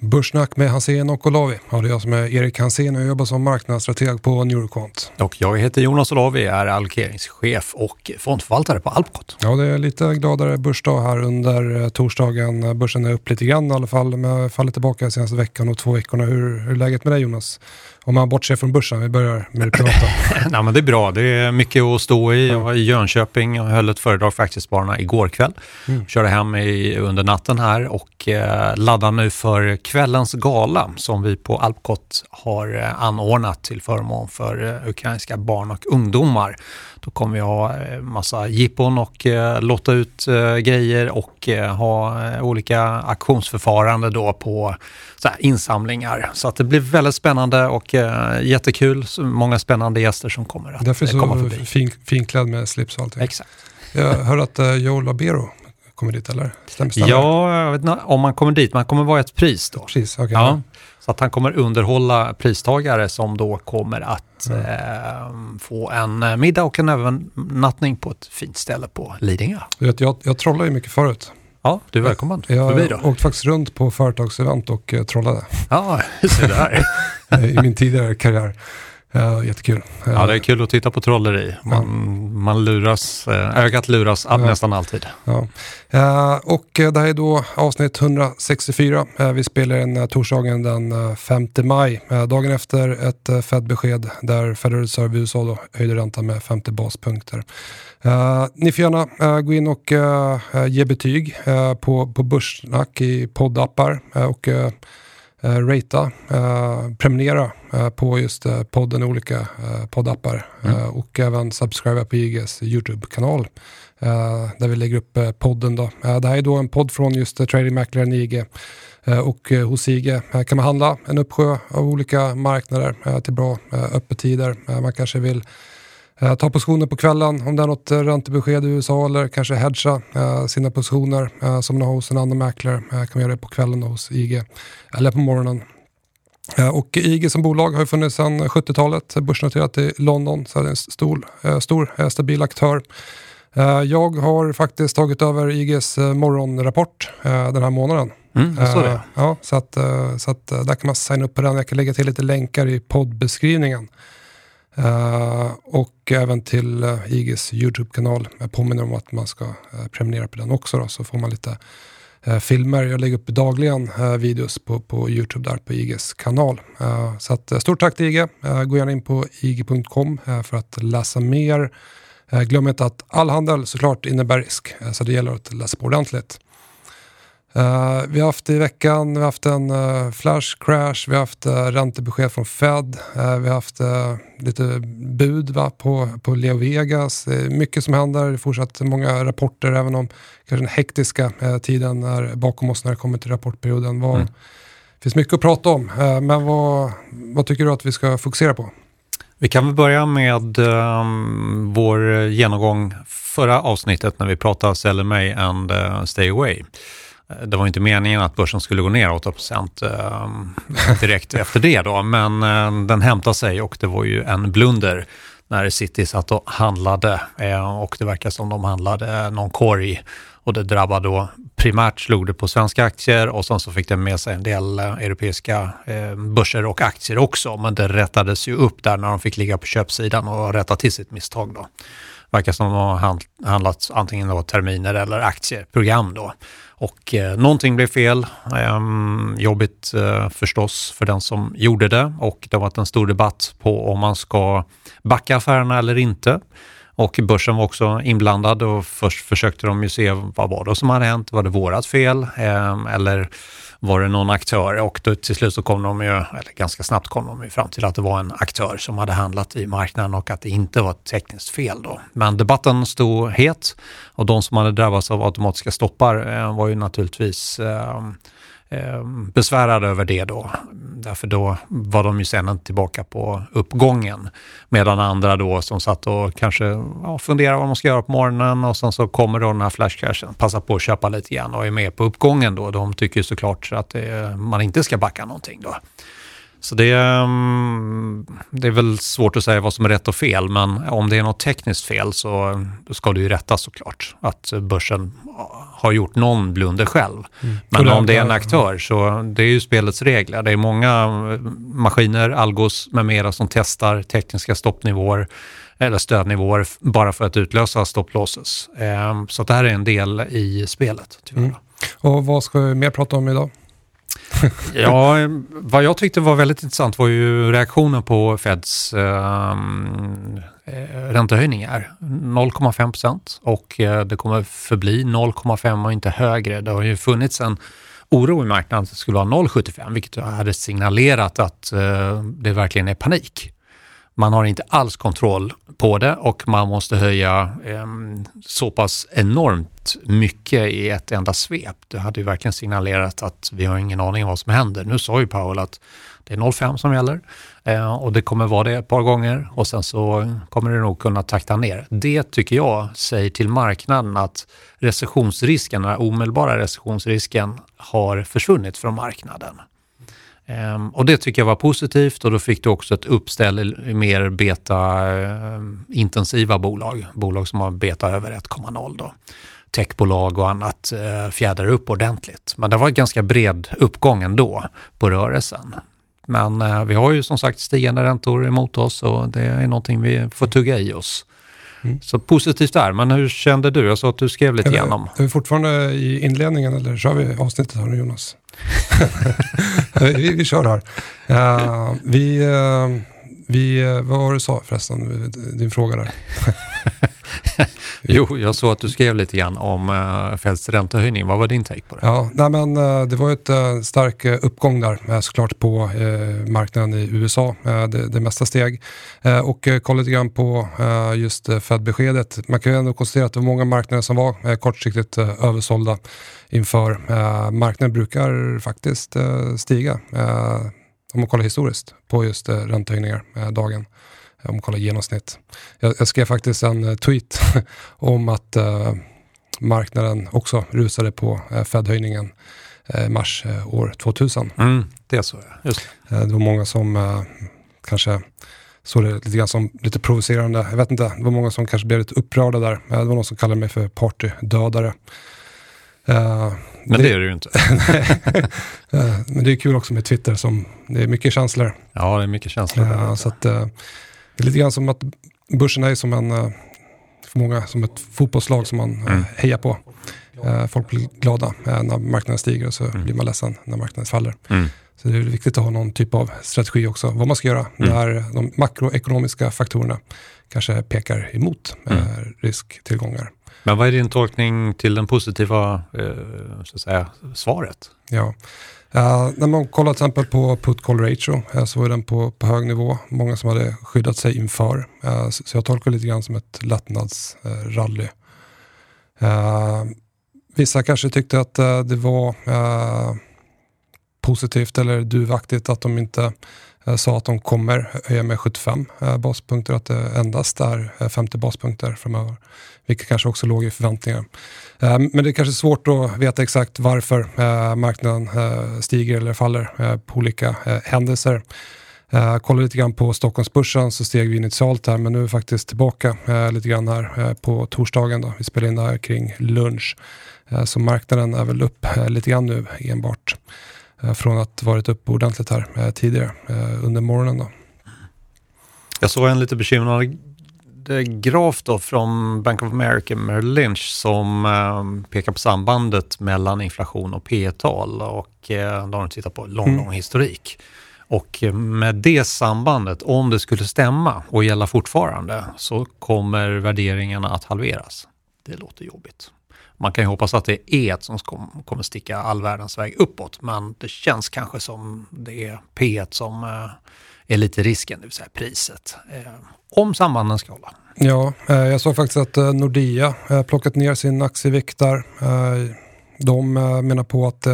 Börssnack med Hansen och Olavi. Ja, det är jag som är Erik Hansen och jag jobbar som marknadsstrateg på Neurocont. Och jag heter Jonas Olavi, är allokeringschef och fondförvaltare på Alpcot. Ja, det är lite gladare börsdag här under eh, torsdagen. Börsen är upp lite grann i alla fall, men fallit tillbaka senaste veckan och två veckorna. Hur, hur är läget med dig Jonas? Om man bortser från börsen, vi börjar med det privata. Nej, men det är bra, det är mycket att stå i. Jag var i Jönköping och höll ett föredrag för aktiespararna igår kväll. Mm. Körde hem i, under natten här och eh, laddar nu för kvällens gala som vi på Alpcot har eh, anordnat till förmån för eh, ukrainska barn och ungdomar. Då kommer vi ha eh, massa jippon och eh, lotta ut eh, grejer och ha olika auktionsförfarande då på så insamlingar. Så att det blir väldigt spännande och jättekul. Många spännande gäster som kommer att Därför komma förbi. Därför så fin, finklädd med slips och allting. Exakt. Jag hör att Joe Labero kommer dit eller? Stämmer, stämmer. Ja, jag vet inte om man kommer dit. Man kommer vara ett pris då. Pris, okay. ja. Så att han kommer underhålla pristagare som då kommer att mm. eh, få en middag och en övernattning på ett fint ställe på Lidingö. Jag, jag, jag trollar ju mycket förut. Ja, du är välkommen jag, förbi då. Jag åkte faktiskt runt på företagsevent och uh, trollade. Ja, se där. I min tidigare karriär. Ja, jättekul. Ja, det är kul att titta på trolleri. Man. Man luras, eh, ögat luras ja. nästan alltid. Ja. Och det här är då avsnitt 164. Vi spelar in torsdagen den 5 maj. Dagen efter ett Fed-besked där Federal Reserve USA då höjde räntan med 50 baspunkter. Ni får gärna gå in och ge betyg på, på Börssnack i poddappar. Och eh, ratea, eh, prenumerera eh, på just eh, podden i olika eh, poddappar mm. Eh, och även subscriba på IGs YouTube-kanal eh, där vi lägger upp podden. Då. det här är då en podd från just tradingmäklaren IG och hos IG kan man handla en uppsjö av olika marknader till bra öppettider. man kanske vill Eh, ta positioner på kvällen om det är något eh, räntebesked i USA eller kanske hedga eh, sina positioner eh, som man har hos en annan mäklare. Eh, kan man göra det på kvällen hos IG eller på morgonen. Eh, och IG som bolag har funnits sedan 70-talet, börsnoterat i London, så är det en stor, stor stabil aktör. Jag har faktiskt tagit över IGs morgonrapport den här månaden. Mm, så, det. Ja, så, att, så att där kan man signa upp på den. Jag kan lägga till lite länkar i poddbeskrivningen. Uh, och även till eh, uh, IGs YouTube-kanal. Jag påminner om att man ska uh, prenumerera på den också då, så får man lite filmer. Jag lägger upp dagligen videos på, på YouTube där på IGs kanal. så att, stort tack till IG. gå gärna in på ig.com för att läsa mer. glöm inte att all handel såklart innebär risk, så det gäller att läsa på ordentligt. Uh, vi har haft i veckan, vi har haft en uh, flash crash, vi har haft uh, räntebesked från Fed, vi har haft lite bud va, på, på Leo Vegas. Det är mycket som händer, det är fortsatt många rapporter även om kanske den hektiska tiden är bakom oss när det kommer till rapportperioden. Vad, mm. Det finns mycket att prata om, men vad, vad tycker du att vi ska fokusera på? Vi kan väl börja med um, vår genomgång förra avsnittet när vi pratade Sell May and Stay Away. Det var inte meningen att börsen skulle gå ner 8 eh, direkt efter det då, men eh, den hämtade sig och det var ju en blunder när City satt och handlade eh, och det verkar som de handlade någon korg och det drabbade då primärt slog det på svenska aktier och sen så fick det med sig en del eh, europeiska börser och aktier också, men det rättades ju upp där när de fick ligga på köpsidan och rätta till sitt misstag då. Verkar som de har handlat antingen då terminer eller aktieprogram då. Och eh, någonting blev fel. Eh, jobbigt eh, förstås för den som gjorde det och det har varit en stor debatt på om man ska backa affärerna eller inte. Och börsen var också inblandad och först försökte de ju se vad var det som hade hänt. Var det vårat fel? Eh, eller var det någon aktör och då, till slut så kom de ju, eller ganska snabbt kom de ju fram till att det var en aktör som hade handlat i marknaden och att det inte var ett tekniskt fel då. Men debatten stod het och de som hade drabbats av automatiska stoppar eh, var ju naturligtvis eh, eh, besvärade över det då. Därför då var de ju sen tillbaka på uppgången. Medan andra då som satt och kanske ja, funderade vad man ska göra på morgonen och sen så kommer då den här flashcashen, passar på att köpa lite grann och är med på uppgången då. De tycker såklart att det, man inte ska backa någonting då. Så det, mm, det är väl svårt att säga vad som är rätt och fel, men om det är något tekniskt fel så ska det ju rättas såklart. Att börsen har gjort någon blunder själv. Mm. Men om det är en aktör så det är ju spelets regler. Det är många maskiner, algos med mera som testar tekniska stoppnivåer eller stödnivåer bara för att utlösa stopplosses. Ehm, så det här är en del i spelet. Mm. Och vad ska vi mer prata om idag? Ja, vad jag tyckte var väldigt intressant var ju reaktionen på Feds ehm, eh, räntehöjningar. 0,5 procent och eh, det kommer förbli 0,5 och inte högre. Det har ju funnits en oro i marknaden att det skulle vara 0,75 vilket hade signalerat att eh, det verkligen är panik. Man har inte alls kontroll på det och man måste höja eh, så pass enormt mycket i ett enda svep. Det hade ju verkligen signalerat att vi har ingen aning om vad som händer. Nu sa ju Powell att det är 0,5 som gäller eh, och det kommer vara det ett par gånger och sen så kommer det nog kunna takta ner. Det tycker jag säger till marknaden att recessionsrisken, den omedelbara recessionsrisken har försvunnit från marknaden. Um, och det tycker jag var positivt och då fick du också ett uppställ i mer beta-intensiva uh, bolag. Bolag som har beta över 1,0 då. Techbolag och annat uh, fjädrar upp ordentligt. Men det var en ganska bred uppgång ändå på rörelsen. Men uh, vi har ju som sagt stigande räntor emot oss och det är någonting vi får tugga i oss. Mm. Så positivt där, men hur kände du? Jag sa att du skrev lite grann om... Är vi fortfarande i inledningen eller kör vi avsnittet här Jonas? vi, vi kör här. Uh, vi, uh, vi, uh, vad var det du sa förresten, din fråga där? jo, jag såg att du skrev lite grann om uh, Feds räntehöjning. Vad var din take på det? Ja, nej, men, uh, det var ett stark uppgång där såklart på marknaden i USA. Det, det, mesta steg. och kolla lite grann på just Fed-beskedet. Man kan ju ändå konstatera att det var många marknader som var kortsiktigt översålda inför. marknaden brukar faktiskt stiga om man kollar historiskt på just räntehöjningar dagen om man kollar genomsnitt. Jag, jag skrev faktiskt en uh, tweet om att uh, marknaden också rusade på uh, Fed-höjningen i mars år 2000. Mm, det så jag. Just. det var många som kanske såg det lite grann som lite provocerande. Jag vet inte, det var många som kanske blev lite upprörda där. det var någon som kallade mig för partydödare. Men det, det, är det ju inte. men det är kul också med Twitter, som, det är mycket känslor. Ja, det är mycket känslor. Uh, så att, uh, det är lite grann som att börsen är som en, eh, för många, som ett fotbollslag som man eh, mm. hejar på. Eh, folk blir glada när marknaden stiger och så mm. blir man ledsen när marknaden faller. Mm. Så det är viktigt att ha någon typ av strategi också, vad man ska göra mm. när de makroekonomiska faktorerna kanske pekar emot mm. risktillgångar. Men vad är din tolkning till den positiva eh, så att säga, svaret? Ja, Uh, när man kollar till exempel på put call ratio uh, eh, så var den på, på hög nivå. Många som hade skyddat sig inför. Uh, så, så, jag tolkar lite grann som ett lättnadsrally. vissa kanske tyckte att det var positivt eller duvaktigt att de inte Eh, sa att de kommer höja med 75 eh, baspunkter, att det endast är eh, 50 baspunkter framöver. Vilket kanske också låg i förväntningar. Men det är kanske svårt att veta exakt varför marknaden stiger eller faller på olika händelser. Uh, kollar lite grann på Stockholmsbörsen så steg vi initialt här men nu är vi faktiskt tillbaka uh, lite grann här uh, på torsdagen. Då. Vi spelar in det här kring lunch. Så marknaden är väl upp lite grann nu enbart från att varit upp ordentligt här tidigare under morgonen. Då. Jag såg en lite bekymrad graf då från Bank of America Merrill Lynch som eh, pekar på sambandet mellan inflation och P-tal och eh, då har de tittat på lång, mm. lång historik. Och med det sambandet, om det skulle stämma och gälla fortfarande, så kommer värderingarna att halveras. Det låter jobbigt. Man kan ju hoppas att det är ett som kommer sticka all världens väg uppåt, men det känns kanske som det är P som eh, är lite risken, det vill säga priset. Eh, om sambanden ska hålla. Ja, eh, jag såg faktiskt att Nordea plockat ner sin aktievikt där. De menar på att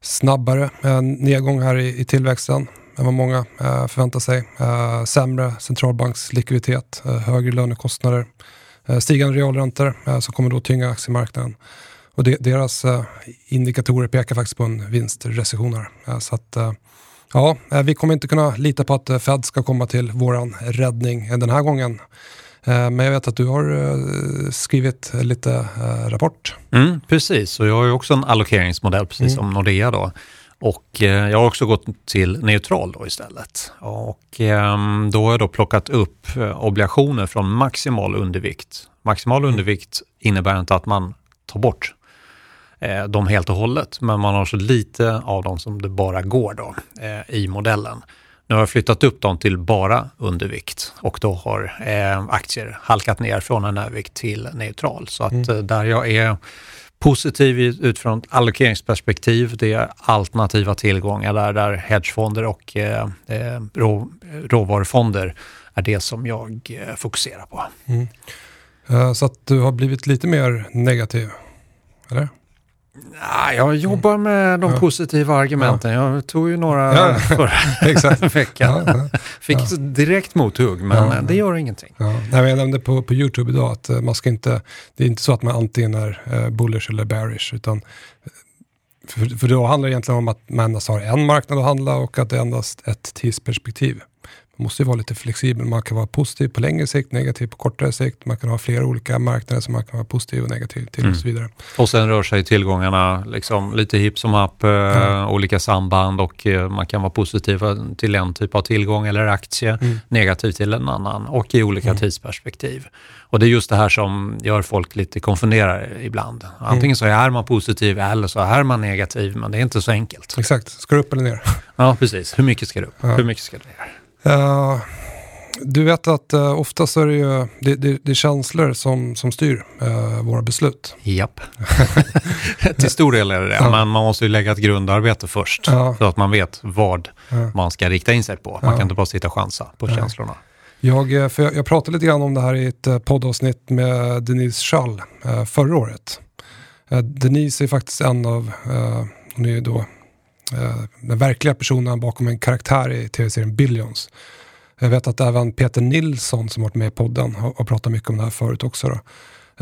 snabbare nedgång här i tillväxten än vad många förväntar sig. Sämre centralbankslikviditet, högre lönekostnader, stigande realräntor som kommer då tynga aktiemarknaden. Och deras indikatorer pekar faktiskt på en vinstrecession här. Så att Ja, eh, vi kommer inte kunna lita på att Fed ska komma till våran räddning den här gången. Men jag vet att du har skrivit lite rapport. Mm, precis, och jag har ju också en allokeringsmodell precis mm. som Nordea då. Och eh, jag har också gått till neutral då istället. Och eh, då har jag då plockat upp eh, obligationer från maximal undervikt. Maximal mm. undervikt innebär inte att man tar bort eh, dem helt och hållet, men man har så lite av dem som det bara går då i modellen. Nu har jag flyttat upp dem till bara undervikt och då har aktier halkat ner från en övervikt till neutral. Så att mm. där jag är positiv utifrån ett allokeringsperspektiv. Det är alternativa tillgångar där, där hedgefonder och eh, eh rå, råvarufonder är det som jag eh, fokuserar på. Mm. Eh, så att du har blivit lite mer negativ, eller? Jag jobbar med de ja. positiva argumenten. Ja. Jag tog ju några ja. förra veckan. Fick direkt mothugg, men det gör ingenting. Ja. Jag nämnde på, på YouTube idag att eh, man ska inte, det är inte så att man antingen är eh, bullish eller bearish, utan för, för då handlar det egentligen om att man endast har en marknad att handla och att det är endast ett tidsperspektiv man måste ju vara lite flexibel. Man kan vara positiv på längre sikt, negativ på kortare sikt. Man kan ha flera olika marknader som man kan vara positiv och negativ till mm. och så vidare. Och sen rör sig tillgångarna liksom lite hipp som happ, eh, ja. olika samband och eh, man kan vara positiv till en typ av tillgång eller aktie, mm. negativ till en annan och i olika mm. tidsperspektiv. Och det är just det här som gör folk lite konfunderade ibland. Antingen mm. så är man positiv eller så är man negativ, men det är inte så enkelt. Exakt, ska du upp eller ner? Ja, precis. Hur mycket ska du upp? Ja. Hur mycket ska du ner? Uh, du vet att uh, oftast är det ju det, det, det är känslor som, som styr uh, våra beslut. Japp. Till stor del är det det, ja. men man måste ju lägga ett grundarbete först. Ja. Så att man vet vad ja. man ska rikta in sig på. Man kan inte bara sitta och chansa på känslorna. Jag, för jag, jag, pratade lite grann om det här i ett poddavsnitt med Denise Schall förra året. Denise är faktiskt en av, hon är då Eh, Eh, den verkliga personen bakom en karaktär i tv-serien Billions. Jag vet att även Peter Nilsson som varit med i podden har, pratat mycket om det här förut också. Då.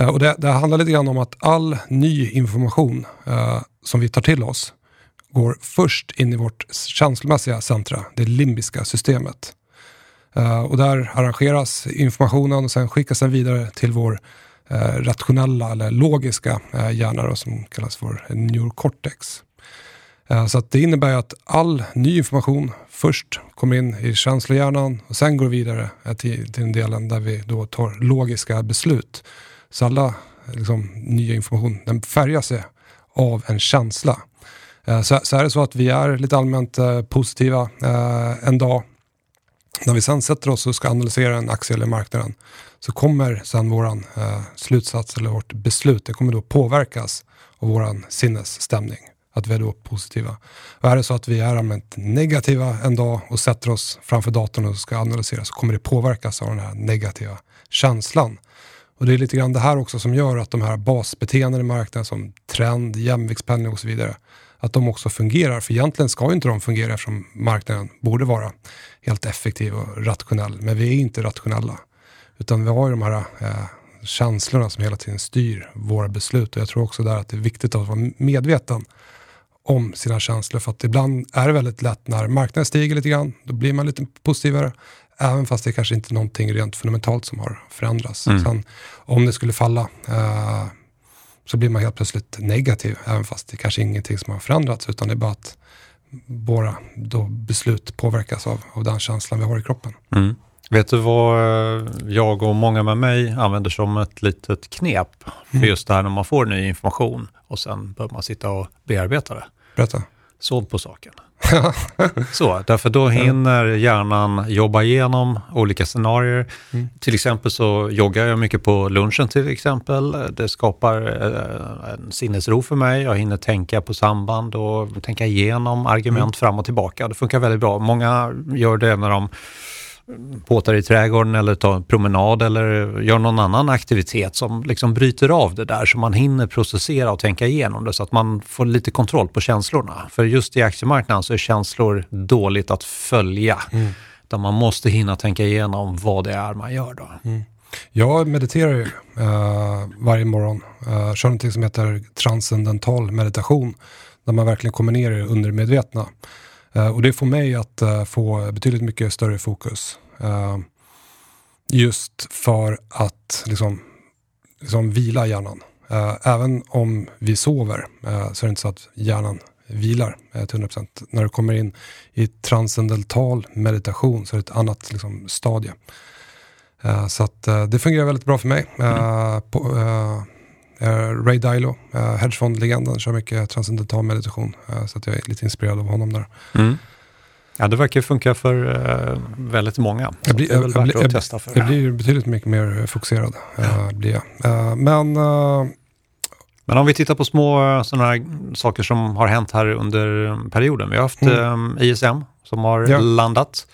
Eh, och det, det handlar lite grann om att all ny information eh, som vi tar till oss går först in i vårt känslomässiga centra, det limbiska systemet. Eh, och där arrangeras informationen och sen skickas den vidare till vår eh, rationella eller logiska eh, hjärna då, som kallas för neocortex. Eh, så det innebär att all ny information först kommer in i känslohjärnan och sen går vidare eh, till, till den delen där vi då tar logiska beslut. Så alla eh, liksom, nya information den färgar sig av en känsla. Så, så är det så att vi är lite allmänt positiva en dag. När vi sen sätter oss och ska analysera en aktie eller marknaden så kommer sen våran slutsats eller vårt beslut, det kommer då påverkas av våran sinnesstämning att vi är då positiva. Och är det så att vi är allmänt negativa en dag och sätter oss framför datorn och ska analysera så kommer det påverkas av den här negativa känslan. Och det är lite grann det här också som gör att de här basbeteenden i marknaden som trend, jämviktspendling och så vidare, att de också fungerar. För egentligen ska ju inte de fungera eftersom marknaden borde vara helt effektiv och rationell. Men vi är inte rationella. Utan vi har ju de här eh, känslorna som hela tiden styr våra beslut. Och jag tror också där att det är viktigt att vara medveten om sina känslor. För att ibland är det väldigt lätt när marknaden stiger lite grann, då blir man lite positivare. Även fast det kanske inte är någonting rent fundamentalt som har förändrats. Mm. Sen, om det skulle falla eh, så blir man helt plötsligt negativ, även fast det kanske är ingenting som har förändrats, utan det är bara att våra då beslut påverkas av, av den känslan vi har i kroppen. Mm. Vet du vad eh, jag och många med mig använder som ett litet knep för mm. just det här när man får ny information och sen behöver man sitta och bearbeta det? Berätta. Sov på saken. så, därför då hinner hjärnan jobba igenom olika scenarier. Mm. Till exempel så joggar jag mycket på lunchen till exempel. Det skapar eh, en sinnesro för mig. Jag hinner tänka på samband och tänka igenom argument mm. fram och tillbaka. Det funkar väldigt bra. Många gör det när de påtar i trädgården eller tar en promenad eller gör någon annan aktivitet som liksom bryter av det där så man hinner processera och tänka igenom det så att man får lite kontroll på känslorna. För just i aktiemarknaden så är känslor dåligt att följa. Mm. Där man måste hinna tänka igenom vad det är man gör då. Mm. Jag mediterar ju uh, varje morgon. Uh, kör någonting som heter transcendental meditation. Där man verkligen kommer ner i det undermedvetna. Eh, och det får mig att eh, få betydligt mycket större fokus. Eh, just för att liksom, liksom vila hjärnan. även om vi sover så är det inte så att hjärnan vilar till 100%. När du kommer in i transcendental meditation så är det ett annat liksom, stadie. Så att, det fungerar väldigt bra för mig. Mm. på, Ray Dilo, uh, hedgefondlegenden, kör mycket transcendental meditation. så att jag är lite inspirerad av honom där. Mm. Ja, det verkar funka för väldigt många. Jag blir, det är väl värt att testa för. Jag blir betydligt mycket mer fokuserad. Blir jag. men men om vi tittar på små sådana här saker som har hänt här under perioden. Vi har haft mm. ISM som har ja. landat.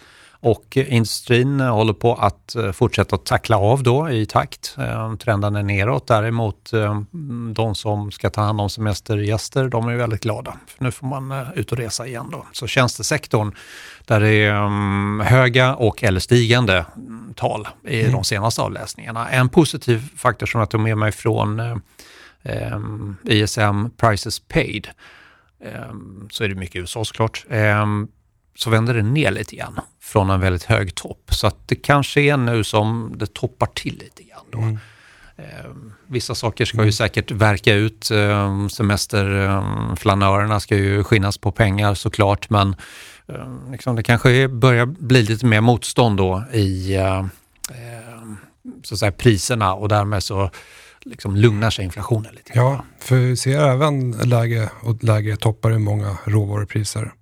Och industrin håller på att eh, fortsätta att tackla av då i takt. Eh, trenden är neråt. Däremot eh, de som ska ta hand om semestergäster, de är väldigt glada. För nu får man ut och resa igen då. Så tjänstesektorn, där det är mm, höga och eller stigande tal i mm. de senaste avläsningarna. En positiv faktor som jag tog med mig från ISM Prices Paid, så är det mycket USA såklart så vänder det ner lite grann från en väldigt hög topp. Så att det kanske är nu som det toppar till lite grann. Då. Mm. Eh, vissa saker ska ju mm. säkert verka ut. Eh, semesterflanörerna eh, ska ju skinnas på pengar såklart, men liksom det kanske börjar bli lite mer motstånd då i så att säga, priserna och därmed så liksom lugnar sig inflationen lite. Ja, för vi ser även läge och lägre toppar i många råvarupriser.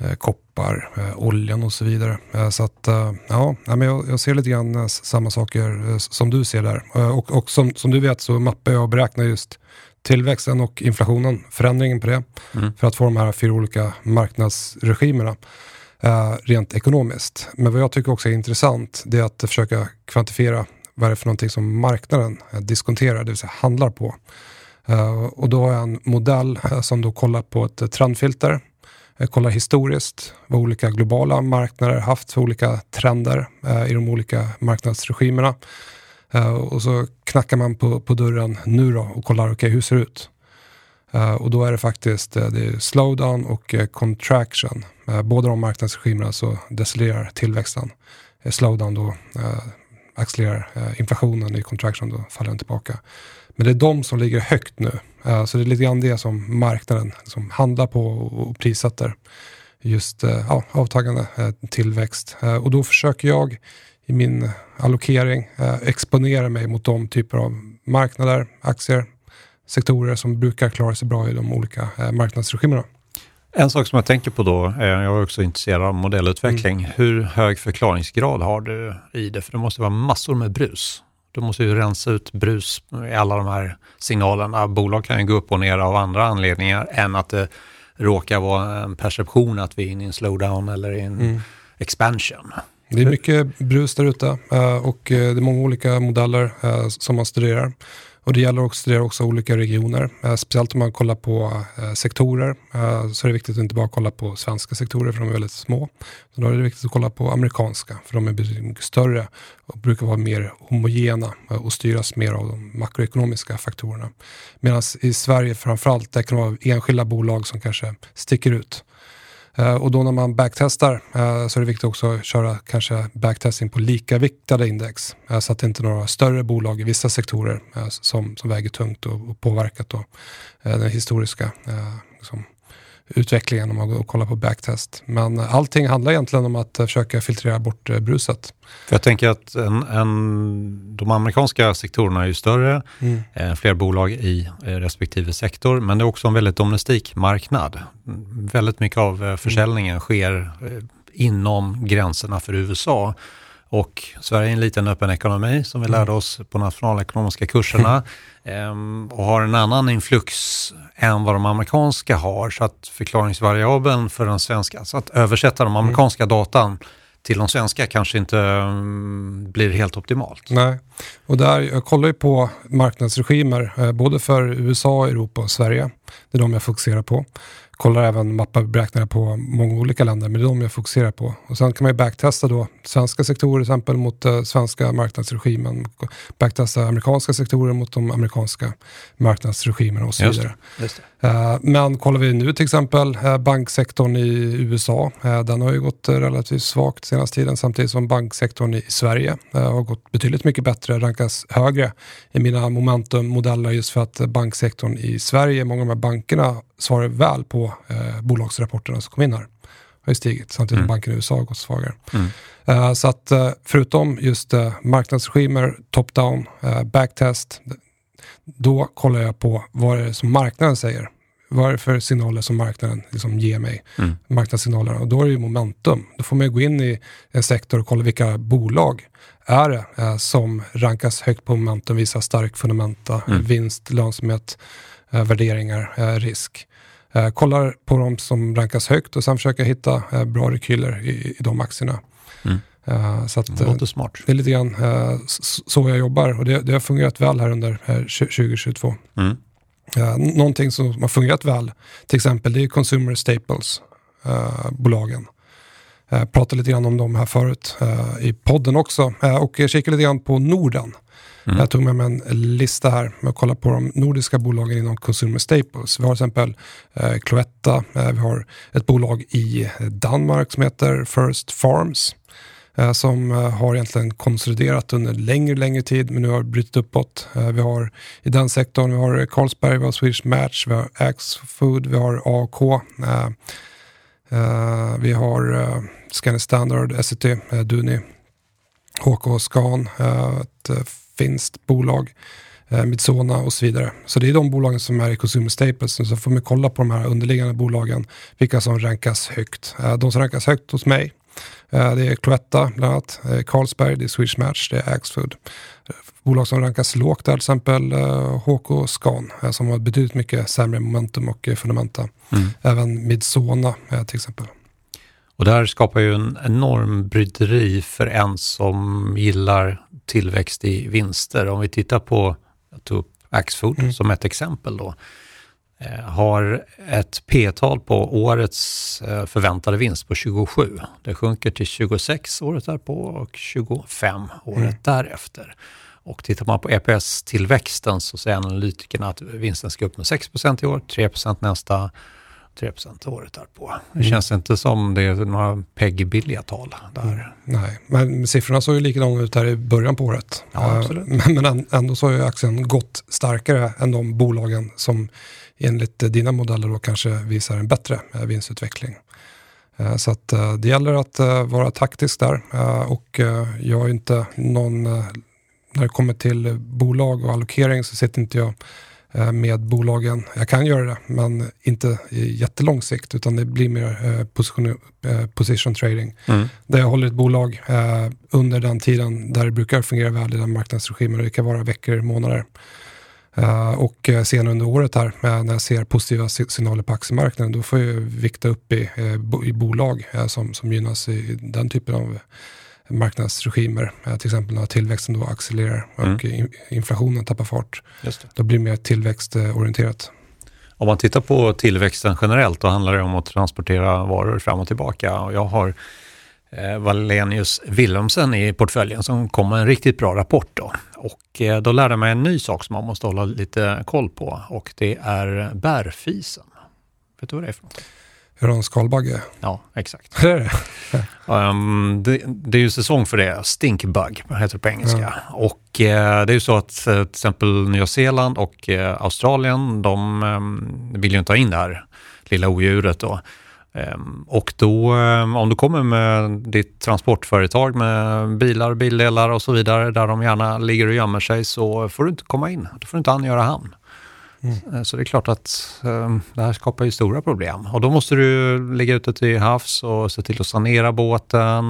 Eh, koppar, eh, oljan och så vidare. Eh, så att ja, jag, ser lite grann samma saker som du ser där. Och, och som, som du vet så mappar jag och beräknar just tillväxten och inflationen, förändringen på det, mm. för att få de här fyra olika marknadsregimerna rent ekonomiskt. Men vad jag tycker också är intressant, det är att försöka kvantifiera vad är det för någonting som marknaden diskonterar, det vill säga handlar på. och då har jag en modell som då kollar på ett trendfilter Eh, kollar historiskt vad olika globala marknader haft för olika trender eh, i de olika marknadsregimerna. Eh, och så knackar man på, på dörren nu då och kollar, okej okay, hur ser det ut? Och då är det faktiskt det är slowdown och contraction. båda de marknadsregimerna så decelererar tillväxten. slowdown då accelererar inflationen, i contraction då faller den tillbaka. Men det är de som ligger högt nu. Uh, så det är lite grann det som marknaden som handlar på och, prissätter. Just uh, ja, avtagande uh, tillväxt. och då försöker jag i min allokering exponera mig mot de typer av marknader, aktier, sektorer som brukar klara sig bra i de olika marknadsregimerna. En sak som jag tänker på då, jag är också intresserad av modellutveckling. Mm. Hur hög förklaringsgrad har du i det? För det måste vara massor med brus. Du måste ju rensa ut brus i alla de här signalerna. Bolag kan ju gå upp och ner av andra anledningar än att det råkar vara en perception att vi är inne i en slowdown eller i en mm. expansion. Det är mycket brus där ute eh, och eh, det är många olika modeller eh, som man studerar. Och det gäller att studera också olika regioner. Eh, speciellt om man kollar på eh, sektorer eh, så är det viktigt att inte bara kolla på svenska sektorer för de är väldigt små. Så då är det viktigt att kolla på amerikanska för de är betydligt mycket större och brukar vara mer homogena eh, och styras mer av de makroekonomiska faktorerna. Medan i Sverige framförallt, det kan vara enskilda bolag som kanske sticker ut. Eh, och då när man backtestar eh, så är det viktigt också att köra kanske backtesting på likaviktade index. Eh, så att det inte är några större bolag i vissa sektorer som, som väger tungt och, och påverkat då, den historiska liksom, utvecklingen om man kollar på backtest. Men allting handlar egentligen om att försöka filtrera bort bruset. För jag tänker att en, en, de amerikanska sektorerna är ju större, mm. eh, fler bolag i eh, respektive sektor, men det är också en väldigt domestik marknad. Väldigt mycket av eh, försäljningen mm. sker eh, inom gränserna för USA. Och Sverige är en liten öppen ekonomi som vi mm. lärde oss på nationalekonomiska kurserna ehm, och har en annan influx än vad de amerikanska har. Så att förklaringsvariabeln för den svenska, så att översätta de mm. amerikanska datan till de svenska kanske inte um, blir helt optimalt. Nej, och där, jag kollar ju på marknadsregimer eh, både för USA, Europa och Sverige. Det är de jag fokuserar på kollar även mappberäkningar på många olika länder, men det är de jag fokuserar på. Och sen kan man ju backtesta då svenska sektorer till exempel mot uh, svenska marknadsregimen, backtesta amerikanska sektorer mot de amerikanska marknadsregimerna och så just, vidare. Just uh, men kollar vi nu till exempel uh, banksektorn i USA, den har ju gått relativt svagt senaste tiden samtidigt som banksektorn i Sverige har gått betydligt mycket bättre, rankas högre i mina momentummodeller just för att banksektorn i Sverige, många av de här bankerna svarar väl på eh, bolagsrapporterna som kom in här. Har ju stigit samtidigt som mm. banken i USA har gått svagare. Mm. Uh, så att uh, förutom just uh, marknadsregimer, top-down, backtest, då kollar jag på vad det är som marknaden säger. Vad är det för signaler som marknaden liksom ger mig? Mm. Marknadssignalerna. Och då är det ju momentum. Då får man gå in i en sektor och kolla vilka bolag är det som rankas högt på momentum, visar stark fundamenta, mm. vinst, lönsamhet, värderingar, risk. Eh, kollar på de som rankas högt och sen försöker hitta eh, bra rekyler i, i de aktierna. Mm. Uh, så att, det låter smart. Det är lite grann uh, så jag jobbar och det, det har fungerat väl här under uh, 2022. Mm. Uh, någonting som har fungerat väl, till exempel, det är Consumer Staples-bolagen. Uh, pratade lite grann om dem här förut i podden också och jag kikade lite grann på Norden. Mm. Jag tog med mig en lista här med att kolla på de nordiska bolagen inom Consumer Staples. Vi har till exempel eh, Cloetta, eh, vi har ett bolag i Danmark som heter First Farms eh, Eh, som eh, har egentligen konsoliderat under längre, längre tid men nu har brutit uppåt. Eh, vi har i den sektorn, vi har Carlsberg, vi har Swedish Match, vi har Axe Food, vi har AAK. Vi har Scandi Standard, Essity, Duni, HK Scan, ett finskt bolag, Midsona och så vidare. Så det är de bolagen som är i Consumer Staples. Så får man kolla på de här underliggande bolagen, vilka som rankas högt. De som rankas högt hos mig, det är Cloetta bland annat, eh, Carlsberg, det är Swedish Match, det är Axfood. Bolag som rankas lågt är till exempel HK Scan som har betydligt mycket sämre momentum och fundamenta. Mm. Även Midsona till exempel. Och det här skapar ju en enorm bryderi för en som gillar tillväxt i vinster. Om vi tittar på, jag tog upp Axfood mm. som ett exempel då, eh, har ett P-tal på årets eh, förväntade vinst på 27. Det sjunker till 26 året därpå och 25 året mm. därefter. Och tittar man på EPS-tillväxten så säger analytikerna att vinsten ska upp med 6% i år, 3% nästa 3% året därpå. Det mm. känns inte som det är några PEG-billiga tal där. Mm. Nej, men siffrorna såg ju likadana ut här i början på året. Ja, absolut. Men, men ändå så har ju aktien gått starkare än de bolagen som enligt dina modeller då kanske visar en bättre eh, vinstutveckling. Eh, så att eh, det gäller att vara taktisk där och jag är inte någon, när det kommer till bolag och allokering så sitter inte jag med bolagen. Jag kan göra det, men inte i jättelång sikt, utan det blir mer position, position trading. Mm. Där jag håller ett bolag under den tiden där det brukar fungera väl i den marknadsregimen. Det kan vara veckor, månader. Och senare under året här, när jag ser positiva signaler på aktiemarknaden, då får jag vikta upp i, i bolag som, som gynnas i den typen av marknadsregimer, eh, till exempel när tillväxten då accelererar och mm. inflationen tappar fart. Då blir det mer tillväxtorienterat. Om man tittar på tillväxten generellt, då handlar det om att transportera varor fram och tillbaka. Och jag har eh, Valenius Wilhelmsen i portföljen som kom med en riktigt bra rapport. Då. Och eh, då lärde jag mig en ny sak som man måste hålla lite koll på och det är bärfisen. Vet du vad det är för något? Är det en skalbagge? Ja, exakt. um, det, det, är ju säsong för det, stinkbug heter det på engelska. Ja. Och uh, det är ju så att uh, till exempel Nya Zeeland och uh, Australien, de um, vill ju inte ha in det här lilla odjuret då. Um, och då, om du kommer med ditt transportföretag med bilar, bildelar och så vidare, där de gärna ligger och gömmer sig, så får du inte komma in. Då får du inte angöra hamn. Mm. Så det är klart att um, det här skapar ju stora problem. Och då måste du ligga ute till havs och se till att sanera båten.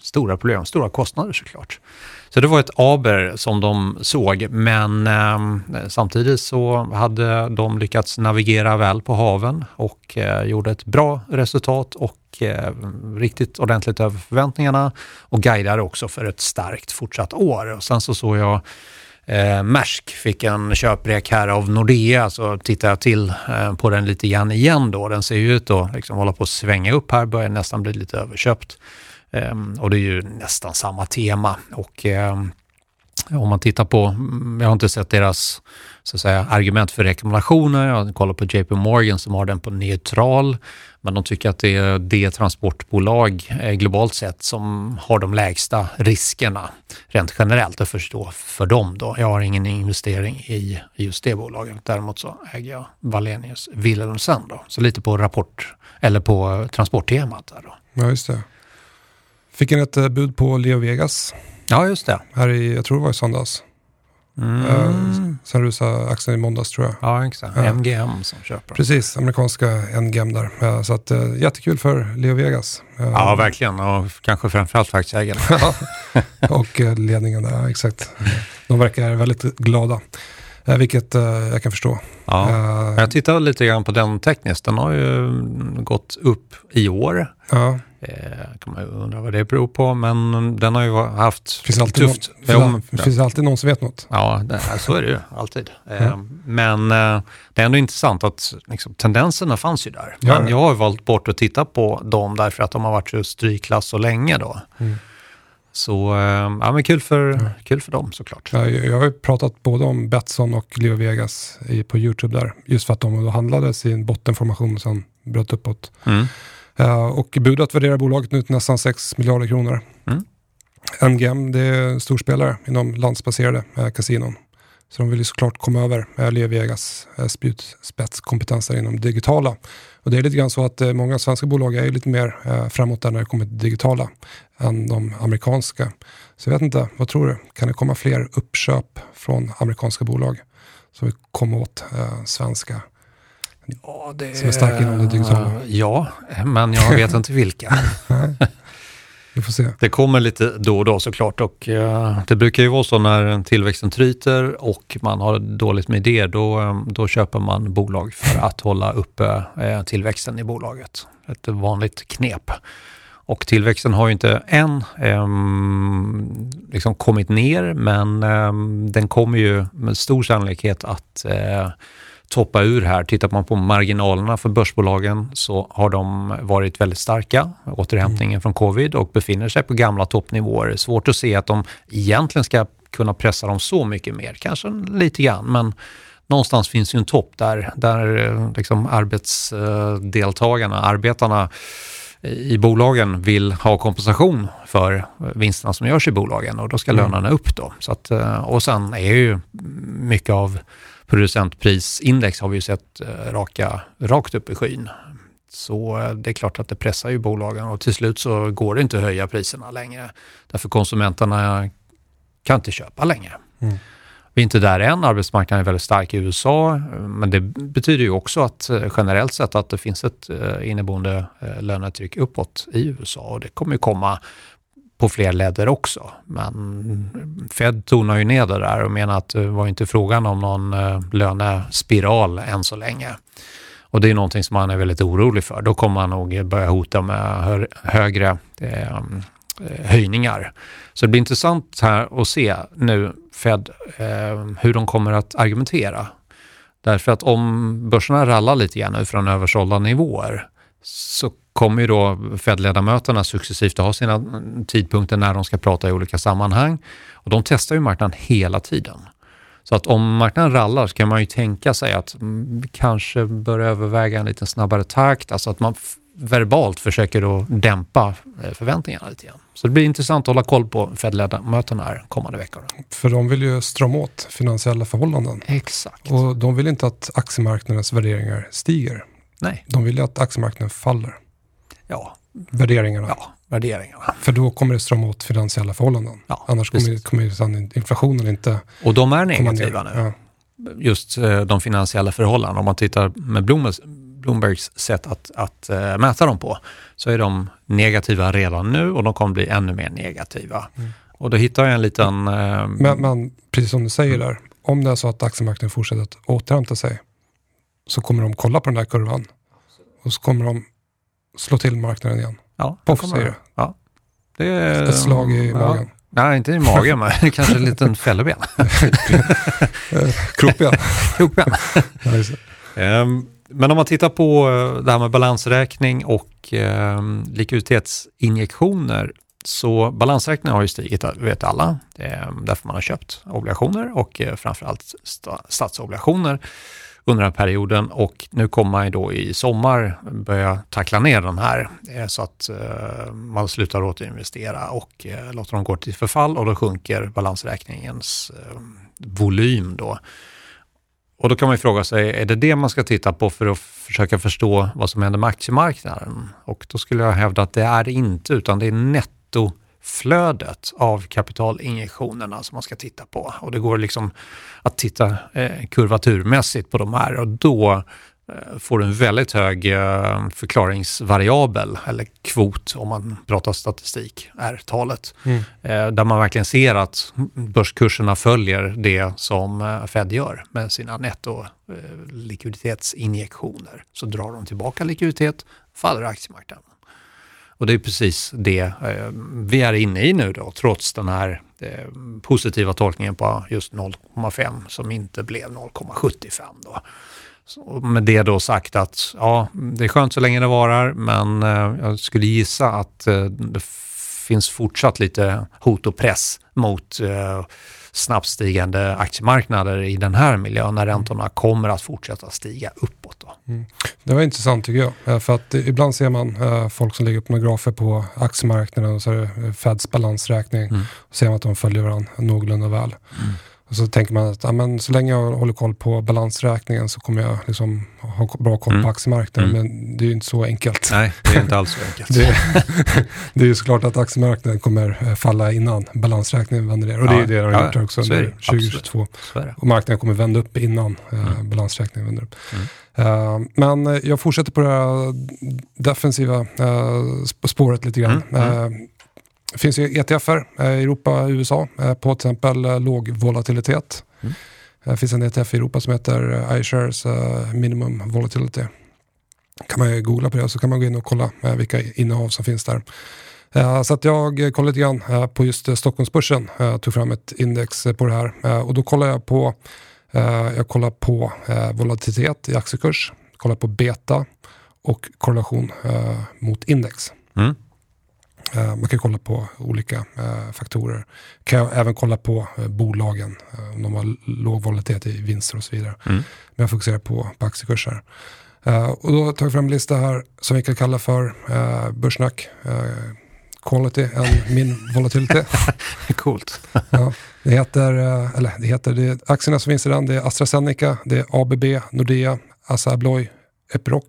Stora problem, stora kostnader såklart. Så det var ett aber som de såg, men eh, samtidigt så hade de lyckats navigera väl på haven och eh, gjorde ett bra resultat och eh, riktigt ordentligt över förväntningarna och guidade också för ett starkt fortsatt år. Och sen så såg jag Eh, Maersk fick en köprek här av Nordea, så tittar jag till eh, på den lite grann igen då. Den ser ju ut att liksom hålla på att svänga upp här, börjar nästan bli lite överköpt. Ehm, och det är ju nästan samma tema. Och ehm, om man tittar på, mm, jag har inte sett deras så att säga, argument för rekommendationer. Jag kollar på JP Morgan som har den på neutral. Men de tycker att det är det transportbolag eh, globalt sett som har de lägsta riskerna rent generellt att förstå för dem. Då. Jag har ingen investering i just det bolaget. Däremot så äger jag Wallenius Wilhelmsen. Då. Så lite på rapport eller på transporttemat. Där då. Ja, just det. Fick en ett eh, bud på Leo Vegas. Ja, just det. Här i, jag tror det var i söndags. Mm. Uh, sen rusade aktien i måndags tror jag. Ja, exakt. Ja. MGM som köper. Precis, amerikanska NGM där. Uh, så att, uh, jättekul för Leo Vegas. ja, verkligen. Och kanske framförallt för aktieägarna. och ledningen där, exakt. De verkar väldigt glada. Vilket jag kan förstå. Ja. jag tittar lite grann på den tekniskt. Den har ju gått upp i år. Ja. Eh, kan man ju undra vad det beror på, men den har ju haft finns alltid tufft. Någon, finns, finns alltid någon som vet något? Ja, det, så är det ju alltid. Mm. Men eh, det är ändå intressant att liksom, tendenserna fanns ju där. Men ja. jag har valt bort att titta på dem därför att de har varit så strykklass så länge då. Mm. Så ja, men kul för, ja. kul för dem såklart. Ja, jag har ju pratat både om Betsson och Leo Vegas i, på YouTube där. Just för att de handlade sin bottenformation och sen bröt uppåt. Mm. Uh, och budet värderar bolaget nu till nästan 6 miljarder kronor. Mm. MGM det är storspelare inom landsbaserade uh, kasinon. Så de vill ju såklart komma över Vegas uh, spjutspetskompetenser inom digitala. Och det är lite grann så att många svenska bolag är lite mer framåt där när det kommer till digitala än de amerikanska. Så jag vet inte, vad tror du? Kan det komma fler uppköp från amerikanska bolag som vill komma åt svenska Ja, det, som är starka inom det digitala? Ja, men jag vet inte vilka. Vi får se. Det kommer lite då och då såklart och uh, det brukar ju vara så när tillväxten tryter och man har dåligt med idéer, då, um, då köper man bolag för att hålla uppe uh, tillväxten i bolaget. Ett vanligt knep. Och tillväxten har ju inte än um, liksom kommit ner, men um, den kommer ju med stor sannolikhet att uh, toppa ur här. Tittar man på marginalerna för börsbolagen så har de varit väldigt starka, återhämtningen mm. från covid och befinner sig på gamla toppnivåer. Svårt att se att de egentligen ska kunna pressa dem så mycket mer, kanske lite grann, men någonstans finns ju en topp där, där liksom arbetsdeltagarna, arbetarna i bolagen vill ha kompensation för vinsterna som görs i bolagen och då ska mm. lönerna upp då. Så att, och sen är ju mycket av producentprisindex har vi ju sett eh, raka, rakt upp i skyn. Så eh, det är klart att det pressar ju bolagen och till slut så går det inte att höja priserna längre. Därför konsumenterna kan inte köpa längre. Mm. Vi är inte där än, arbetsmarknaden är väldigt stark i USA, men det betyder ju också att eh, generellt sett att det finns ett eh, inneboende eh, lönetryck uppåt i USA och det kommer ju komma på fler ledder också. Men Fed tonar ju ner det där och menar att det var inte frågan om någon lönespiral än så länge. Och det är någonting som man är väldigt orolig för. Då kommer man nog börja hota med högre Eh, höjningar. Så det blir intressant här att se nu Fed eh, hur de kommer att argumentera. Därför att om börserna rallar lite grann nu från översålda nivåer så kommer ju då Fed-ledamöterna successivt att ha sina tidpunkter när de ska prata i olika sammanhang. Och de testar ju marknaden hela tiden. Så att om marknaden rallar så kan man ju tänka sig att mm, kanske bör överväga en lite snabbare takt, alltså att man verbalt försöker att dämpa eh, förväntningarna lite grann. Så det blir intressant att hålla koll på Fed-ledamöterna här kommande veckor. För de vill ju strama åt finansiella förhållanden. Exakt. Och de vill inte att aktiemarknadens värderingar stiger. Nej. De vill ju att aktiemarknaden faller. Ja. Värderingarna. Ja, värderingarna. För då kommer det strama åt finansiella förhållanden. Ja, Annars precis. kommer, kommer inflationen inte... Och de är negativa nu. Ja. Just eh, de finansiella förhållandena. Om man tittar med Bloombergs, Bloombergs sätt att, att uh, mäta dem på, så är de negativa redan nu och de kommer bli ännu mer negativa. Mm. Och då hittar jag en liten... Uh, men, men, precis som du säger där, om det är så att aktiemarknaden fortsätter att återhämta sig, så kommer de kolla på den där kurvan och så kommer de slå till marknaden igen. Ja, Poff säger det. Ja. det är, Ett slag i ja, magen. Nej, inte i magen, men kanske en liten fälleben. Krokben. Krokben. um, men om man tittar på eh, det här med balansräkning och eh, likviditetsinjektioner så balansräkningen har ju stigit, eh, vet alla, eh, därför man har köpt obligationer och eh, framförallt statsobligationer under den här perioden och nu kommer man ju då i sommar börja tackla ner de här så att man slutar återinvestera och låter dem gå till förfall och då sjunker balansräkningens volym då. Och då kan man ju fråga sig, är det det man ska titta på för att försöka förstå vad som händer med aktiemarknaden? Och då skulle jag hävda att det är det inte, utan det är nettoflödet av kapitalinjektionerna som man ska titta på. Och det går liksom att titta eh, kurvaturmässigt på de här och då får du en väldigt hög eh, förklaringsvariabel, eller kvot om man pratar statistik, är talet. Mm. Eh, där man verkligen ser att börskurserna följer det som eh, Fed gör med sina netto eh, likviditetsinjektioner. Så drar de tillbaka likviditet, faller aktiemarknaden. Och det är precis det eh, vi är inne i nu då, trots den här eh, positiva tolkningen på just 0,5 som inte blev 0,75 då. Så med det då sagt att ja, det är skönt så länge det varar, men eh, jag skulle gissa att det finns fortsatt lite hot och press mot snabbt stigande aktiemarknader i den här miljön när räntorna kommer att fortsätta stiga uppåt. Mm. Det var intressant tycker jag, eh, för att ibland ser man folk som lägger upp några grafer på aktiemarknaden och så är det eh, Feds balansräkning mm. och ser man att de följer varandra någorlunda väl. Mm. Och så tänker man att ja, men så länge jag håller koll på balansräkningen så kommer jag liksom ha bra koll mm. på aktiemarknaden. Mm. Men det är ju inte så enkelt. Nej, det är inte alls så enkelt. det, det, är ju såklart att aktiemarknaden kommer eh, falla innan balansräkningen vänder ner. Och det är ju det den har gjort ja, också under 2022. Och marknaden kommer vända upp innan eh, mm. balansräkningen vänder upp. Uh, men jag fortsätter på det här defensiva uh, spåret lite grann. Uh, det finns ju ETFer i Europa och USA på till exempel låg volatilitet. Mm. Det finns en ETF i Europa som heter iShares Minimum Volatility. kan man ju googla på det så kan man gå in och kolla vilka innehav som finns där. Så att jag kollade lite grann på just Stockholmsbörsen, jag tog fram ett index på det här och då kollar jag på, jag kollar på volatilitet i aktiekurs, kollar på beta och korrelation mot index. Mm. Eh, man kan kolla på olika eh, faktorer. Kan även kolla på eh, bolagen, om de har låg volatilitet i vinster och så vidare. Mm. Men jag fokuserar på, på aktiekurser. och då har jag fram en lista här som vi kan kalla för börssnack. quality än min volatilitet. Coolt. ja, det heter, eller det heter, det är aktierna som finns i den, det är AstraZeneca, det är ABB, Nordea, Assa Abloy, Epiroc,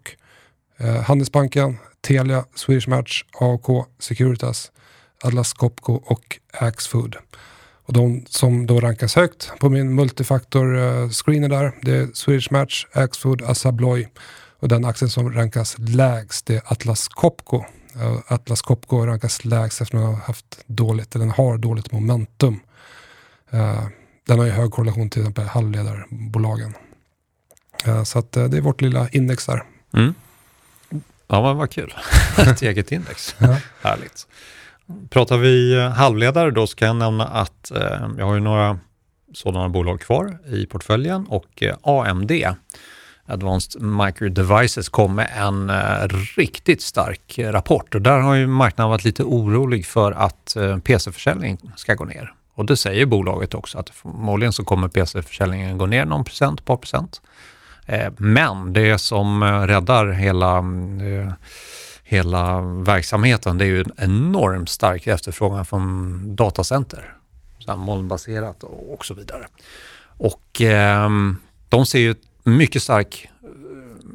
Eh, Handelsbanken, Telia, Swedish Match, AOK, Securitas, Atlas Copco och Axfood. Och de som då rankas högt på min multifaktor-screener eh, där, det är Swedish Match, Axfood, Assa Abloy och den aktien som rankas lägst det är Atlas Copco. Eh, Atlas Copco rankas lägst efter att den har haft dåligt, eller den har dåligt momentum. Den har ju hög korrelation till exempel halvledarbolagen. Så att, det är vårt lilla index där. Mm. Ja, men vad kul. Ett eget index. Ja. Härligt. Pratar vi halvledare då så kan jag nämna att eh, jag har ju några sådana bolag kvar i portföljen och eh, AMD, Advanced Micro Devices, kom med en eh, riktigt stark rapport och där har ju marknaden varit lite orolig för att eh, PC-försäljningen ska gå ner. Och det säger bolaget också, att förmodligen så kommer PC-försäljningen gå ner någon procent, par procent. Eh, men det som eh, räddar hela, eh, hela verksamheten det är ju en enormt stark efterfrågan från datacenter. Så molnbaserat och så vidare. Och ehm, de ser ju mycket stark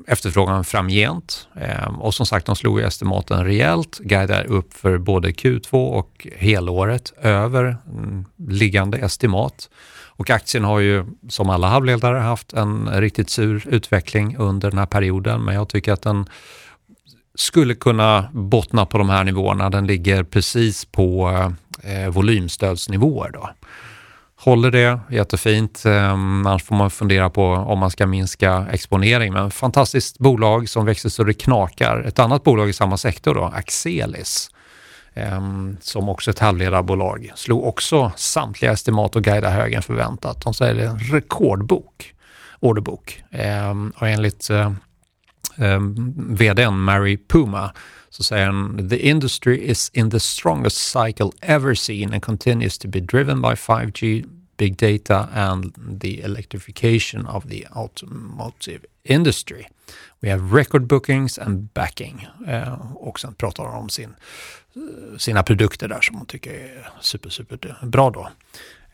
efterfrågan framgent. Ehm, och som sagt, de slog ju estimaten rejält, guidar upp för både Q2 och helåret över mm, liggande estimat. Och aktien har ju som alla halvledare haft en riktigt sur utveckling under den här perioden, men jag tycker att den skulle kunna bottna på de här nivåerna. Den ligger precis på eh, volymstödsnivåer. Då. Håller det, jättefint. Eh, annars får man fundera på om man ska minska exponering. Men fantastiskt bolag som växer så det knakar. Ett annat bolag i samma sektor, då, Axelis, Ehm, som också ett halvledarbolag, slog också samtliga estimat och guida högre än förväntat. De säger det är en rekordbok, orderbok. Ehm, och enligt eh, ehm, um, vdn Mary Puma så säger han “The industry is in the strongest cycle ever seen and continues to be driven by 5G, big data and the electrification of the automotive industry. We have record bookings and backing.” Eh, Och sen pratar hon om sin, eh, sina produkter där som hon tycker är super, super bra då.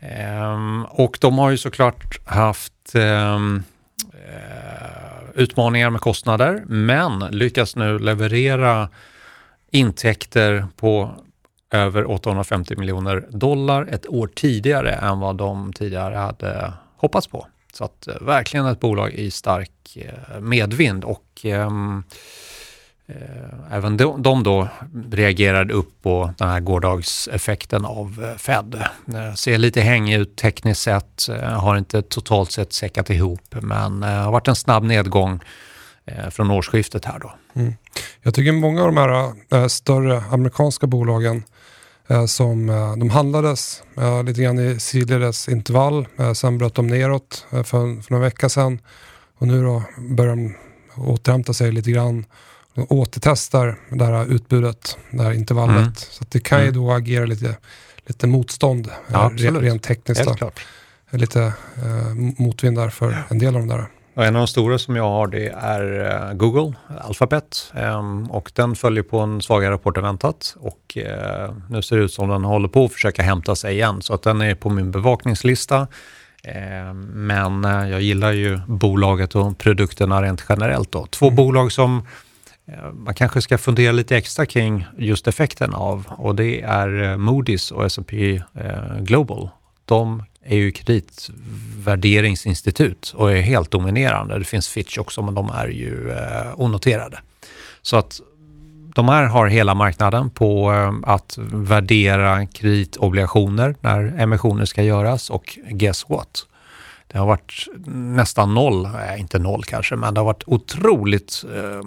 Eh, och de har ju såklart haft ehm, eh, utmaningar med kostnader, men lyckas nu leverera intäkter på över 850 miljoner dollar ett år tidigare än vad de tidigare hade hoppats på. Så att eh, verkligen ett bolag i stark eh, medvind och ehm, eh, även de, de då reagerade upp på den här gårdagseffekten av Fed. Ser lite hängig ut tekniskt sett, har inte totalt sett säckat ihop men har varit en snabb nedgång från årsskiftet här då. Mm. Jag tycker många av de här större amerikanska bolagen som äh, de handlades lite grann i sidledes intervall. sen bröt de neråt för, för några veckor sedan och nu då börjar de återhämta sig lite grann och återtestar det här utbudet, det här intervallet. Mm. Så det kan ju mm. då agera lite, lite motstånd ja, rent tekniskt. Lite eh, motvindar för en del av de där. Och en av de stora som jag har det är eh, Google, Alphabet. Um, och den följer på en svagare rapport än väntat. Och uh, nu ser det ut som den håller på att försöka hämta sig igen. Så att den är på min bevakningslista. Uh, men uh, jag gillar ju bolaget och produkterna rent generellt. Då. Två mm. bolag som man kanske ska fundera lite extra kring just effekten av och det är Moody's och S&P Global. De är ju kreditvärderingsinstitut och är helt dominerande. Det finns Fitch också, men de är ju eh, onoterade. Så att de här har hela marknaden på eh, att värdera kreditobligationer när emissioner ska göras och guess what? Det har varit nästan noll, nej, inte noll kanske, men det har varit otroligt eh,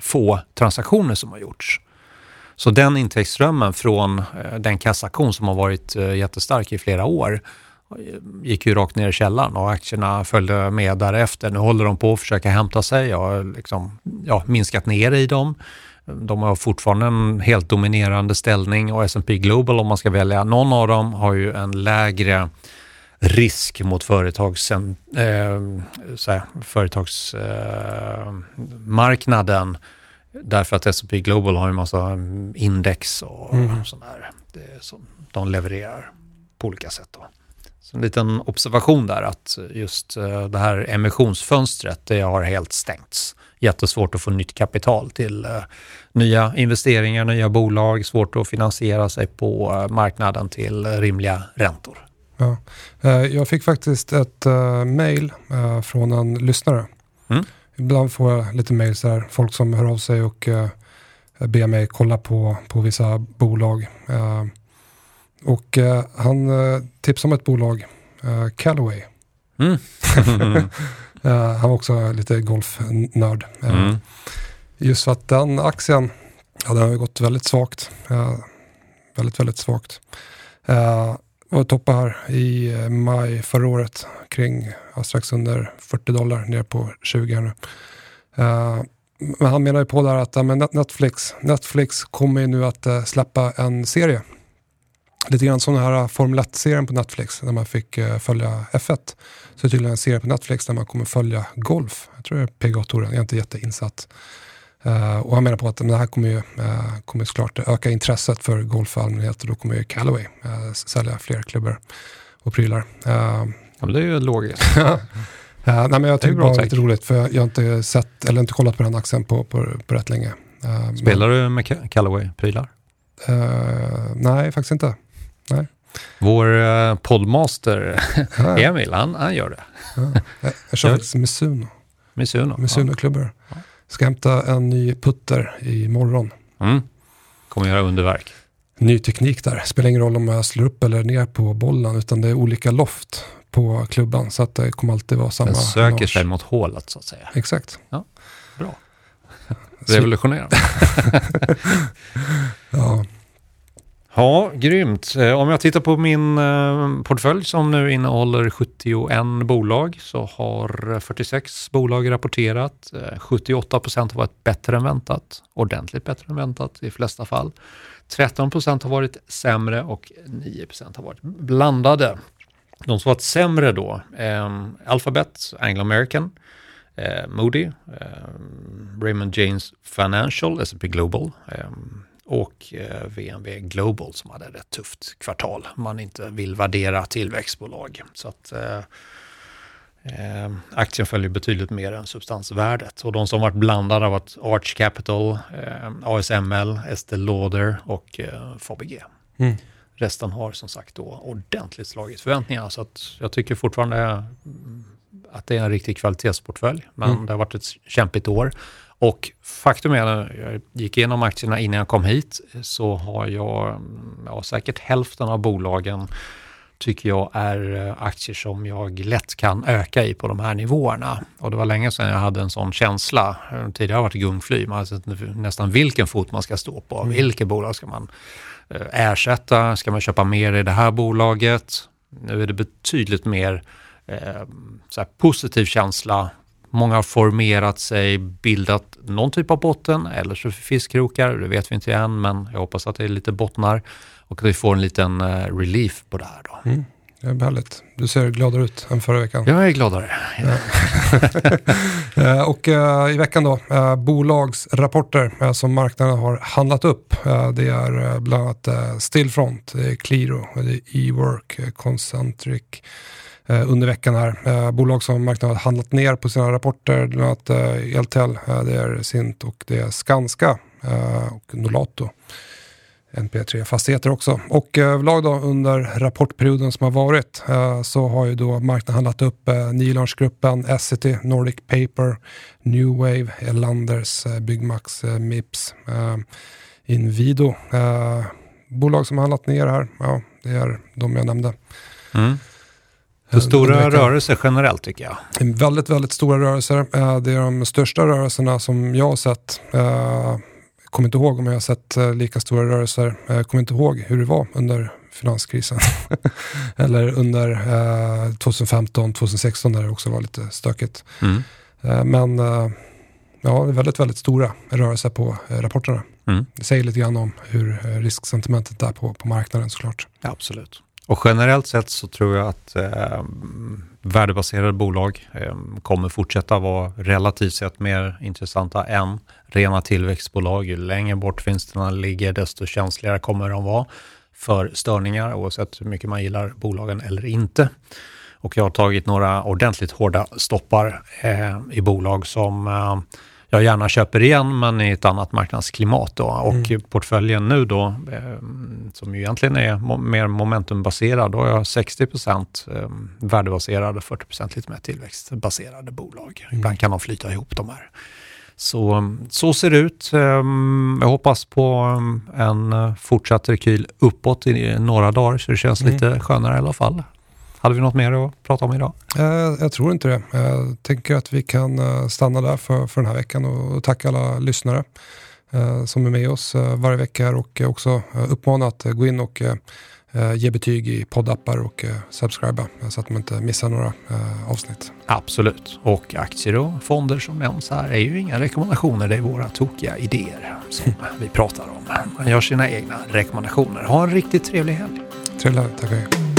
få transaktioner som har gjorts. Så den intäktsströmmen från eh, den kassakon som har varit eh, jättestark i flera år gick ju rakt ner i källaren och aktierna följde med därefter. Nu håller de på att försöka hämta sig. Jag har liksom, ja, minskat ner i dem. De har fortfarande en helt dominerande ställning och S&P Global om man ska välja. Någon av dem har ju en lägre risk mot företags, eh, företagsmarknaden eh, därför att S&P Global har en massa index och mm. sånt där. Det, som de levererar på olika sätt. Då. En liten observation där att just eh, det här emissionsfönstret, det har helt stängts. Jättesvårt att få nytt kapital till uh, nya investeringar, nya bolag, svårt att finansiera sig på uh, marknaden till rimliga räntor. Ja. Jag fick faktiskt ett mail från en lyssnare. Mm. Ibland får jag lite mail så här, folk som hör av sig och ber mig kolla på, på vissa bolag. Och eh, han eh, tipsade om ett bolag, eh, Callaway. Mm. Eh, han var också lite golfnörd. Eh, mm. Just för att den aktien, ja, den har gått väldigt svagt. Eh, väldigt, väldigt svagt. Uh, var toppa här i maj förra året kring ja, strax under 40 dollar ner på 20 nu. men han menar ju på där att ja, Netflix, Netflix kommer nu att släppa en serie lite grann som den här Formel 1-serien på Netflix där man fick uh, följa F1. Så det tydligen en serie på Netflix där man kommer följa golf. Jag tror det är PGA-touren, jag är inte jätteinsatt. Uh, och han menar på att det här kommer ju uh, kommer såklart öka intresset för golf och allmänhet och då kommer ju Callaway sälja fler klubbor och prylar. ja, men det är ju logiskt. nej, men jag tycker det är lite roligt för jag har inte sett eller inte kollat på den aktien på, på, på rätt länge. Spelar men, du med Callaway-prylar? nej, faktiskt inte. Nej. Vår uh, poddmaster Emil, han, han gör det. Ja. Jag kör faktiskt Mizuno. Mizuno? Mizuno-klubbor. Ja. Ska hämta en ny putter imorgon. Mm. Kommer göra underverk. Ny teknik där. Spelar ingen roll om jag slår upp eller ner på bollen utan det är olika loft på klubban så att det kommer alltid vara samma. Den söker sig mot hålet så att säga. Exakt. Ja, bra. Revolutionerande. ja. Ja, grymt. Eh, om jag tittar på min eh, portfölj som nu innehåller 71 bolag så har 46 bolag rapporterat. Eh, 78 procent har varit bättre än väntat, ordentligt bättre än väntat i flesta fall. 13 procent har varit sämre och 9 procent har varit blandade. De som varit sämre då, eh, Alphabet, Anglo American, eh, Moody, eh, Raymond James Financial, S&P Global eh, och eh, VNV Global som hade ett rätt tufft kvartal. Man inte vill värdera tillväxtbolag. Så att eh, eh, aktien följer betydligt mer än substansvärdet. Och de som varit blandade har varit Arch Capital, eh, ASML, Estée Lauder och eh, Fabg. Mm. Resten har som sagt då ordentligt slagit förväntningar. Så att jag tycker fortfarande att det är en riktig kvalitetsportfölj. Men mm. det har varit ett kämpigt år. Och faktum är att jag gick igenom aktierna innan jag kom hit så har jag ja, säkert hälften av bolagen tycker jag är eh, aktier som jag lätt kan öka i på de här nivåerna. Och det var länge sedan jag hade en sån känsla. Tidigare har jag varit gungfly, man har sett nästan vilken fot man ska stå på. Mm. Vilket bolag ska man eh, ersätta? Ska man köpa mer i det här bolaget? Nu är det betydligt mer eh, positiv känsla. Många har formerat sig, bildat någon typ av botten eller så fiskkrokar, det vet vi inte än, men jag hoppas att det är lite bottnar och att vi får en liten uh, relief på det här. Då. Mm. Det är härligt. Du ser gladare ut än förra veckan. Jag är gladare. Ja. Eh, och uh, i veckan då, uh, bolagsrapporter uh, som marknaden har handlat upp. det är bland annat Stillfront, det är Qliro, det är Ework, Concentric, Eh, Eh, under veckan här. Eh, bolag som marknaden har handlat ner på sina rapporter, bland annat eh, Eltel, eh, det är Sint och det är Skanska eh, och Nolato. NP3 Fastigheter också. Och överlag då under rapportperioden som har varit så har ju då marknaden handlat upp Nilansgruppen, Essity, Nordic Paper, New Wave, Elanders, Byggmax, Mips, Inwido. Bolag som har handlat ner här, ja det är de jag nämnde. Mm. För stora rörelser generellt tycker jag. Väldigt, väldigt stora rörelser. Eh, det är de största rörelserna som jag har sett. Jag eh, kommer inte ihåg om jag har sett eh, lika stora rörelser. Jag kommer inte ihåg hur det var under finanskrisen. Eller under 2015, 2016 när det också var lite stökigt. Mm. Men ja, väldigt, väldigt stora rörelser på rapporterna. Mm. Det säger lite grann om hur risksentimentet är på, på marknaden såklart. Absolut. Och generellt sett så tror jag att eh, värdebaserade bolag eh, kommer fortsätta vara relativt sett mer intressanta än rena tillväxtbolag. Ju längre bort vinsterna ligger, desto känsligare kommer de vara för störningar, oavsett hur mycket man gillar bolagen eller inte. Och jag har tagit några ordentligt hårda stoppar eh, i bolag som eh, jag gärna köper igen, men i ett annat marknadsklimat. Då. Och mm. portföljen nu då, eh, som ju egentligen är mer momentumbaserad, då har jag 60 eh, värdebaserade och 40% lite mer tillväxtbaserade bolag. Mm. Ibland kan de flyta ihop de här. Så, så ser det ut. Ehm, jag hoppas på en fortsatt rekyl uppåt i några dagar, så det känns mm. lite skönare i alla fall. Hade vi något mer att prata om idag? Eh, jag tror inte det. Jag tänker att vi kan eh, stanna där för, för den här veckan och tacka alla lyssnare eh, som är med oss varje vecka och också uppmana att gå in och ge betyg i poddappar och subscriba så att man inte missar några avsnitt. Absolut. Och aktier och fonder som nämns här är ju inga rekommendationer. Det är våra tokiga idéer som vi pratar om. Man gör sina egna rekommendationer. Ha en riktigt trevlig helg. Trevlig helg. Tackar.